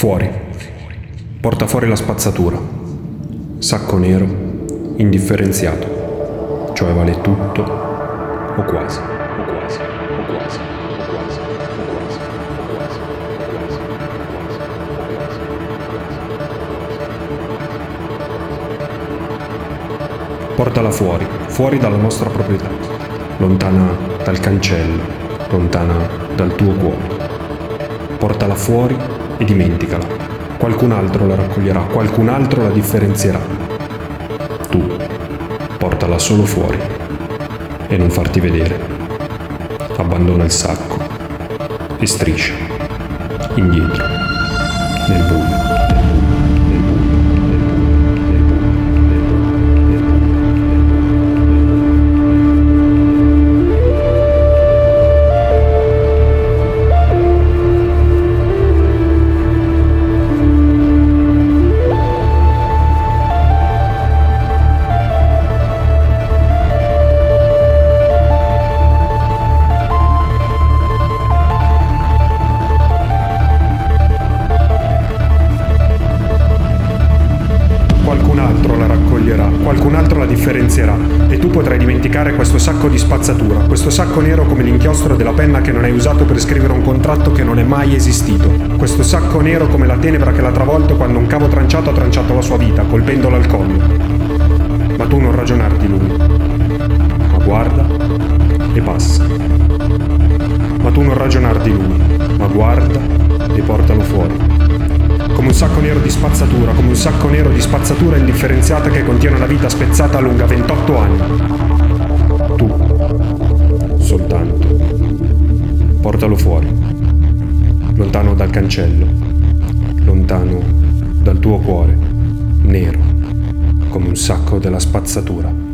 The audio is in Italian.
Fuori. Porta fuori la spazzatura. Sacco nero, indifferenziato. Cioè vale tutto o quasi. O quasi. O quasi. O quasi. Portala fuori, fuori dalla nostra proprietà, lontana dal cancello, lontana dal tuo cuore. Portala fuori e dimenticala. Qualcun altro la raccoglierà, qualcun altro la differenzierà. Tu portala solo fuori e non farti vedere. Abbandona il sacco e striscia indietro nel buio. Differenzierà. E tu potrai dimenticare questo sacco di spazzatura, questo sacco nero come l'inchiostro della penna che non hai usato per scrivere un contratto che non è mai esistito, questo sacco nero come la tenebra che l'ha travolto quando un cavo tranciato ha tranciato la sua vita, colpendolo al collo. Ma tu non ragionar di lui, ma guarda e passa. Ma tu non ragionar di lui, ma guarda e portalo fuori sacco nero di spazzatura, come un sacco nero di spazzatura indifferenziata che contiene una vita spezzata lunga 28 anni. Tu, soltanto, portalo fuori, lontano dal cancello, lontano dal tuo cuore, nero, come un sacco della spazzatura.